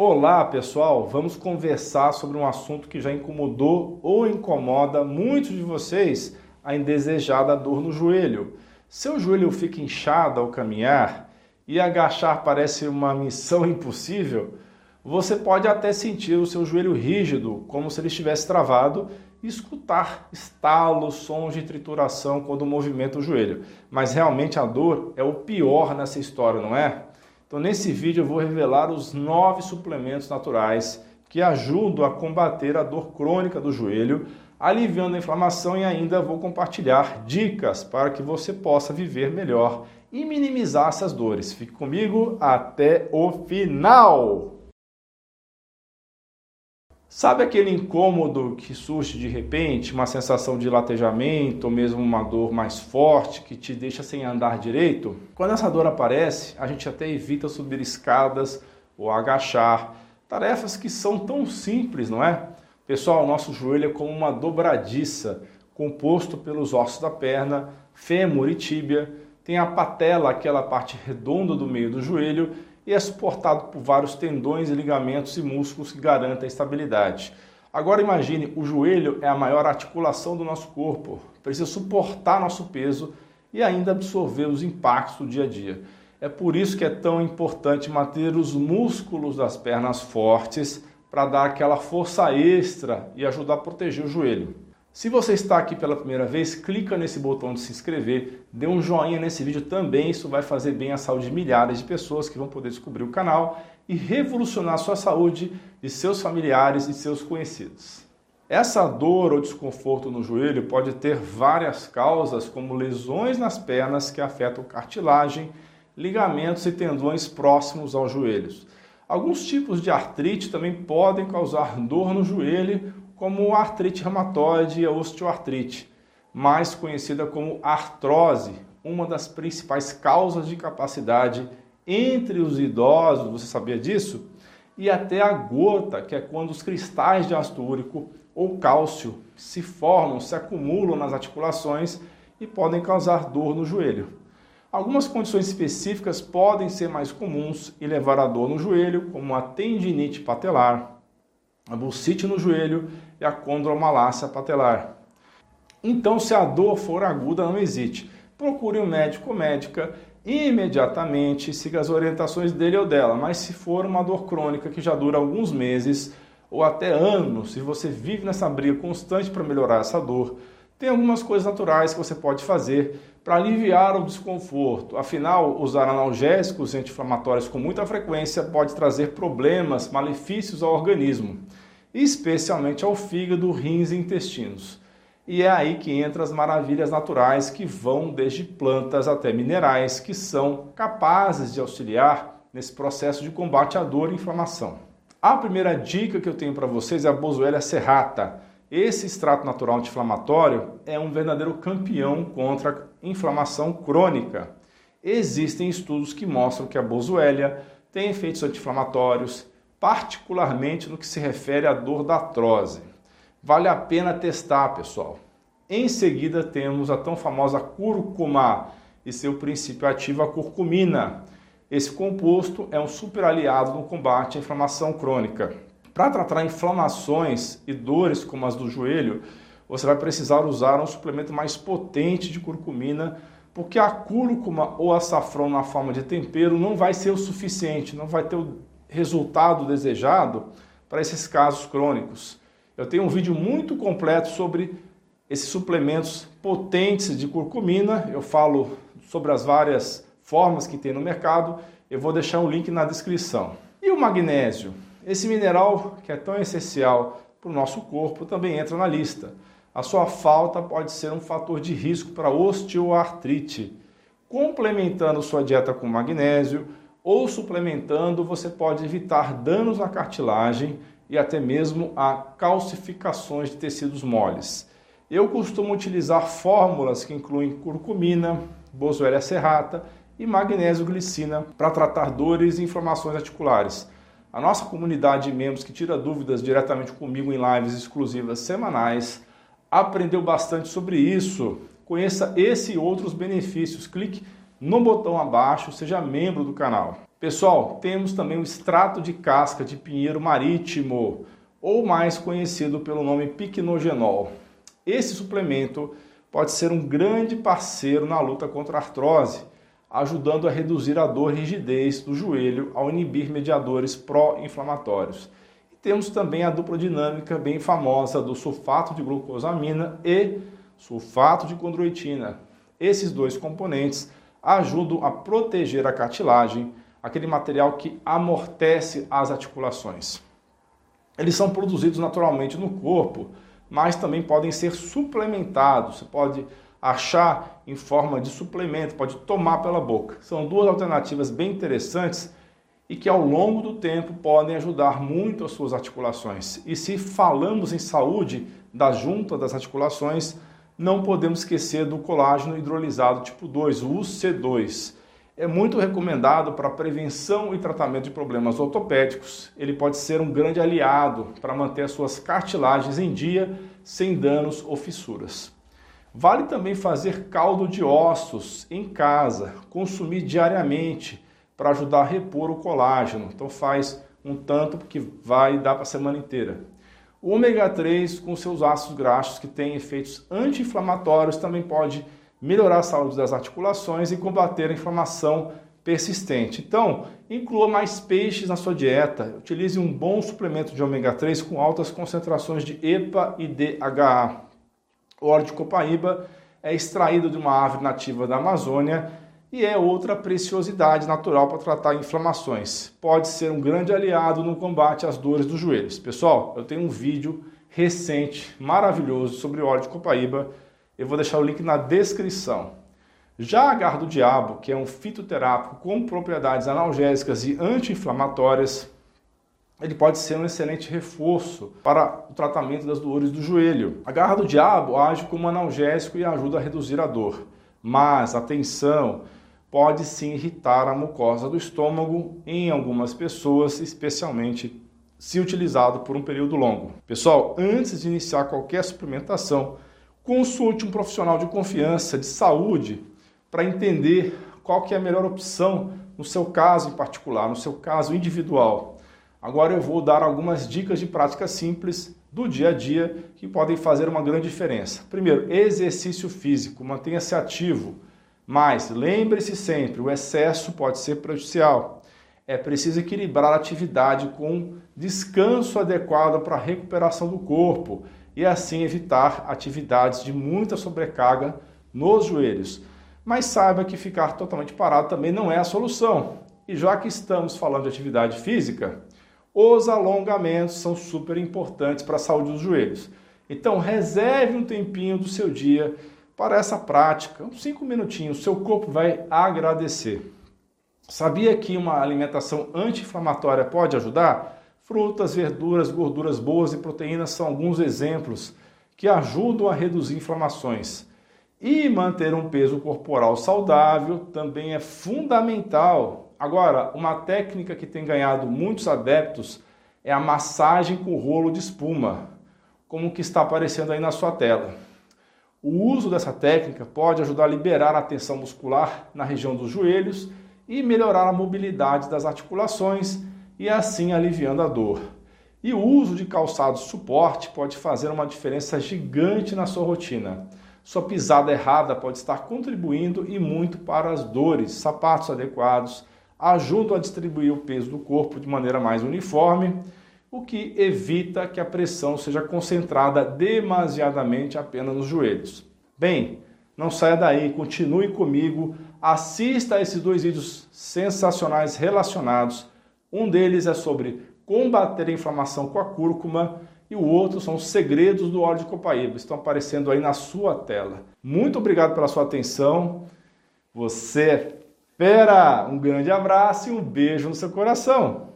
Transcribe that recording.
Olá pessoal, vamos conversar sobre um assunto que já incomodou ou incomoda muitos de vocês, a indesejada dor no joelho. Seu joelho fica inchado ao caminhar e agachar parece uma missão impossível? Você pode até sentir o seu joelho rígido, como se ele estivesse travado, e escutar estalos, sons de trituração quando movimenta o joelho. Mas realmente a dor é o pior nessa história, não é? Então, nesse vídeo, eu vou revelar os nove suplementos naturais que ajudam a combater a dor crônica do joelho, aliviando a inflamação e ainda vou compartilhar dicas para que você possa viver melhor e minimizar essas dores. Fique comigo até o final! Sabe aquele incômodo que surge de repente, uma sensação de latejamento ou mesmo uma dor mais forte que te deixa sem andar direito? Quando essa dor aparece, a gente até evita subir escadas ou agachar, tarefas que são tão simples, não é? Pessoal, nosso joelho é como uma dobradiça, composto pelos ossos da perna, fêmur e tíbia, tem a patela, aquela parte redonda do meio do joelho, e é suportado por vários tendões, ligamentos e músculos que garantem a estabilidade. Agora imagine, o joelho é a maior articulação do nosso corpo, precisa suportar nosso peso e ainda absorver os impactos do dia a dia. É por isso que é tão importante manter os músculos das pernas fortes para dar aquela força extra e ajudar a proteger o joelho. Se você está aqui pela primeira vez, clica nesse botão de se inscrever, dê um joinha nesse vídeo também, isso vai fazer bem à saúde de milhares de pessoas que vão poder descobrir o canal e revolucionar sua saúde de seus familiares e seus conhecidos. Essa dor ou desconforto no joelho pode ter várias causas, como lesões nas pernas que afetam cartilagem, ligamentos e tendões próximos aos joelhos. Alguns tipos de artrite também podem causar dor no joelho como artrite reumatoide e osteoartrite, mais conhecida como artrose, uma das principais causas de incapacidade entre os idosos, você sabia disso? E até a gota, que é quando os cristais de ácido úrico ou cálcio se formam, se acumulam nas articulações e podem causar dor no joelho. Algumas condições específicas podem ser mais comuns e levar a dor no joelho, como a tendinite patelar, a bursite no joelho e a condromalácia patelar. Então, se a dor for aguda, não hesite. Procure um médico ou médica imediatamente, siga as orientações dele ou dela. Mas se for uma dor crônica que já dura alguns meses ou até anos, se você vive nessa briga constante para melhorar essa dor, tem algumas coisas naturais que você pode fazer para aliviar o desconforto. Afinal, usar analgésicos anti-inflamatórios com muita frequência pode trazer problemas, malefícios ao organismo, especialmente ao fígado, rins e intestinos. E é aí que entram as maravilhas naturais que vão desde plantas até minerais que são capazes de auxiliar nesse processo de combate à dor e inflamação. A primeira dica que eu tenho para vocês é a Boswellia serrata esse extrato natural anti-inflamatório é um verdadeiro campeão contra a inflamação crônica. Existem estudos que mostram que a boswellia tem efeitos anti-inflamatórios, particularmente no que se refere à dor da artrose. Vale a pena testar, pessoal. Em seguida, temos a tão famosa cúrcuma e seu princípio ativo, a curcumina. Esse composto é um super aliado no combate à inflamação crônica. Para tratar inflamações e dores como as do joelho, você vai precisar usar um suplemento mais potente de curcumina, porque a cúrcuma ou açafrão na forma de tempero não vai ser o suficiente, não vai ter o resultado desejado para esses casos crônicos. Eu tenho um vídeo muito completo sobre esses suplementos potentes de curcumina, eu falo sobre as várias formas que tem no mercado, eu vou deixar um link na descrição. E o magnésio? Esse mineral, que é tão essencial para o nosso corpo, também entra na lista. A sua falta pode ser um fator de risco para osteoartrite. Complementando sua dieta com magnésio ou suplementando, você pode evitar danos à cartilagem e até mesmo a calcificações de tecidos moles. Eu costumo utilizar fórmulas que incluem curcumina, boswellia serrata e magnésio glicina para tratar dores e inflamações articulares. A nossa comunidade de membros que tira dúvidas diretamente comigo em lives exclusivas semanais aprendeu bastante sobre isso. Conheça esse e outros benefícios. Clique no botão abaixo, seja membro do canal. Pessoal, temos também o extrato de casca de pinheiro marítimo, ou mais conhecido pelo nome piquenogenol. Esse suplemento pode ser um grande parceiro na luta contra a artrose, ajudando a reduzir a dor e rigidez do joelho ao inibir mediadores pró-inflamatórios. E temos também a dupla dinâmica bem famosa do sulfato de glucosamina e sulfato de condroitina. Esses dois componentes ajudam a proteger a cartilagem, aquele material que amortece as articulações. Eles são produzidos naturalmente no corpo, mas também podem ser suplementados. Você pode achar em forma de suplemento, pode tomar pela boca. São duas alternativas bem interessantes e que ao longo do tempo podem ajudar muito as suas articulações. E se falamos em saúde da junta das articulações, não podemos esquecer do colágeno hidrolisado tipo 2, o UC2 é muito recomendado para prevenção e tratamento de problemas ortopédicos. Ele pode ser um grande aliado para manter as suas cartilagens em dia, sem danos ou fissuras. Vale também fazer caldo de ossos em casa, consumir diariamente para ajudar a repor o colágeno. Então faz um tanto porque vai dar para a semana inteira. O ômega 3 com seus ácidos graxos que têm efeitos anti-inflamatórios também pode melhorar a saúde das articulações e combater a inflamação persistente. Então, inclua mais peixes na sua dieta. Utilize um bom suplemento de ômega 3 com altas concentrações de EPA e DHA. O óleo de copaíba é extraído de uma árvore nativa da Amazônia e é outra preciosidade natural para tratar inflamações. Pode ser um grande aliado no combate às dores dos joelhos. Pessoal, eu tenho um vídeo recente, maravilhoso, sobre óleo de copaíba eu vou deixar o link na descrição. Já a garra do diabo, que é um fitoterápico com propriedades analgésicas e anti-inflamatórias, ele pode ser um excelente reforço para o tratamento das dores do joelho. A garra do diabo age como analgésico e ajuda a reduzir a dor. Mas, atenção, pode sim irritar a mucosa do estômago em algumas pessoas, especialmente se utilizado por um período longo. Pessoal, antes de iniciar qualquer suplementação, Consulte um profissional de confiança de saúde para entender qual que é a melhor opção no seu caso em particular, no seu caso individual. Agora eu vou dar algumas dicas de prática simples do dia a dia que podem fazer uma grande diferença. Primeiro, exercício físico, mantenha-se ativo, mas lembre-se sempre, o excesso pode ser prejudicial. É preciso equilibrar a atividade com descanso adequado para a recuperação do corpo e assim evitar atividades de muita sobrecarga nos joelhos. Mas saiba que ficar totalmente parado também não é a solução. E já que estamos falando de atividade física, os alongamentos são super importantes para a saúde dos joelhos. Então reserve um tempinho do seu dia para essa prática, uns 5 minutinhos, seu corpo vai agradecer. Sabia que uma alimentação anti-inflamatória pode ajudar? Frutas, verduras, gorduras boas e proteínas são alguns exemplos que ajudam a reduzir inflamações. E manter um peso corporal saudável também é fundamental. Agora, uma técnica que tem ganhado muitos adeptos é a massagem com rolo de espuma, como que está aparecendo aí na sua tela. O uso dessa técnica pode ajudar a liberar a tensão muscular na região dos joelhos e melhorar a mobilidade das articulações e assim aliviando a dor. E o uso de calçados suporte pode fazer uma diferença gigante na sua rotina. Sua pisada errada pode estar contribuindo e muito para as dores. Sapatos adequados ajudam a distribuir o peso do corpo de maneira mais uniforme, o que evita que a pressão seja concentrada demasiadamente apenas nos joelhos. Bem, não saia daí, continue comigo, assista a esses dois vídeos sensacionais relacionados um deles é sobre combater a inflamação com a cúrcuma e o outro são os segredos do óleo de copaíba. Estão aparecendo aí na sua tela. Muito obrigado pela sua atenção. Você é fera! Um grande abraço e um beijo no seu coração.